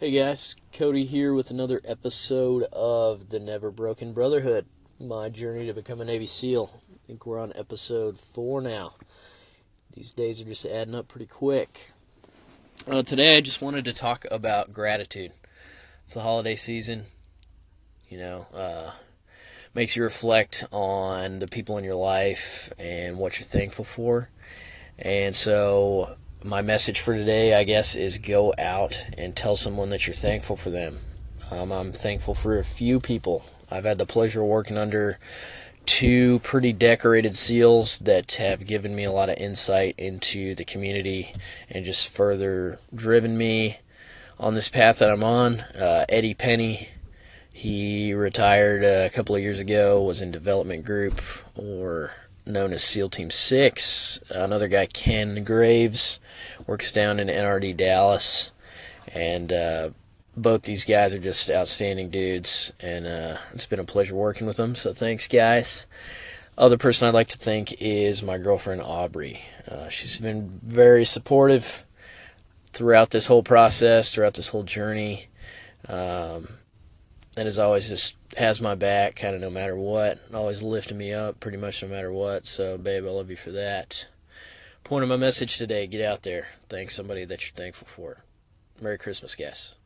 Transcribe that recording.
Hey guys, Cody here with another episode of the Never Broken Brotherhood. My journey to become a Navy SEAL. I think we're on episode four now. These days are just adding up pretty quick. Uh, today I just wanted to talk about gratitude. It's the holiday season. You know, uh, makes you reflect on the people in your life and what you're thankful for. And so my message for today, I guess, is go out and tell someone that you're thankful for them. Um, I'm thankful for a few people. I've had the pleasure of working under two pretty decorated SEALs that have given me a lot of insight into the community and just further driven me on this path that I'm on. Uh, Eddie Penny, he retired a couple of years ago, was in development group or known as SEAL Team 6. Another guy, Ken Graves, works down in NRD Dallas. And uh, both these guys are just outstanding dudes. And uh, it's been a pleasure working with them. So thanks, guys. Other person I'd like to thank is my girlfriend, Aubrey. Uh, she's been very supportive throughout this whole process, throughout this whole journey. Um, and as always, just has my back, kind of no matter what. Always lifting me up, pretty much no matter what. So, babe, I love you for that. Point of my message today: get out there, thank somebody that you're thankful for. Merry Christmas, guys.